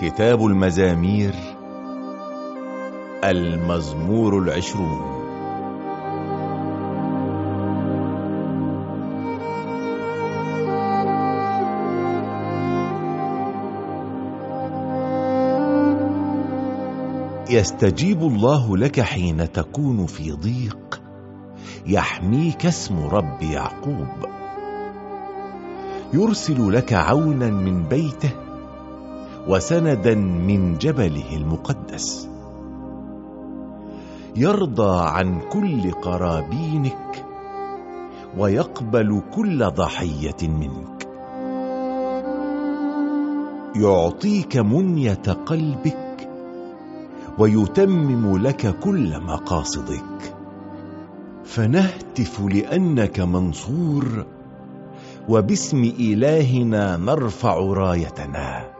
كتاب المزامير المزمور العشرون. يستجيب الله لك حين تكون في ضيق. يحميك اسم رب يعقوب. يرسل لك عونا من بيته وسندا من جبله المقدس. يرضى عن كل قرابينك ويقبل كل ضحية منك. يعطيك منية قلبك ويتمم لك كل مقاصدك. فنهتف لأنك منصور وباسم إلهنا نرفع رايتنا.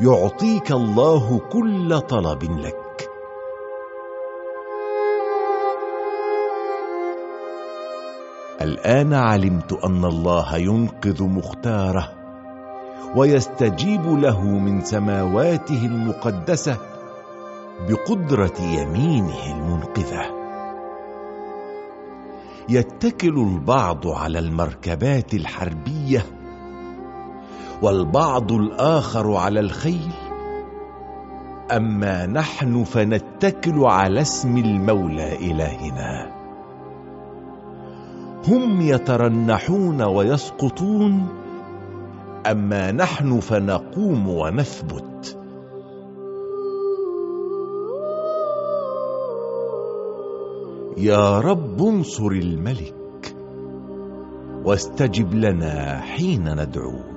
يعطيك الله كل طلب لك. الآن علمت أن الله ينقذ مختاره ويستجيب له من سماواته المقدسة بقدرة يمينه المنقذة. يتكل البعض على المركبات الحربية والبعض الآخر على الخيل. أما نحن فنتكل على اسم المولى إلهنا. هم يترنحون ويسقطون أما نحن فنقوم ونثبت. يا رب انصر الملك واستجب لنا حين ندعوك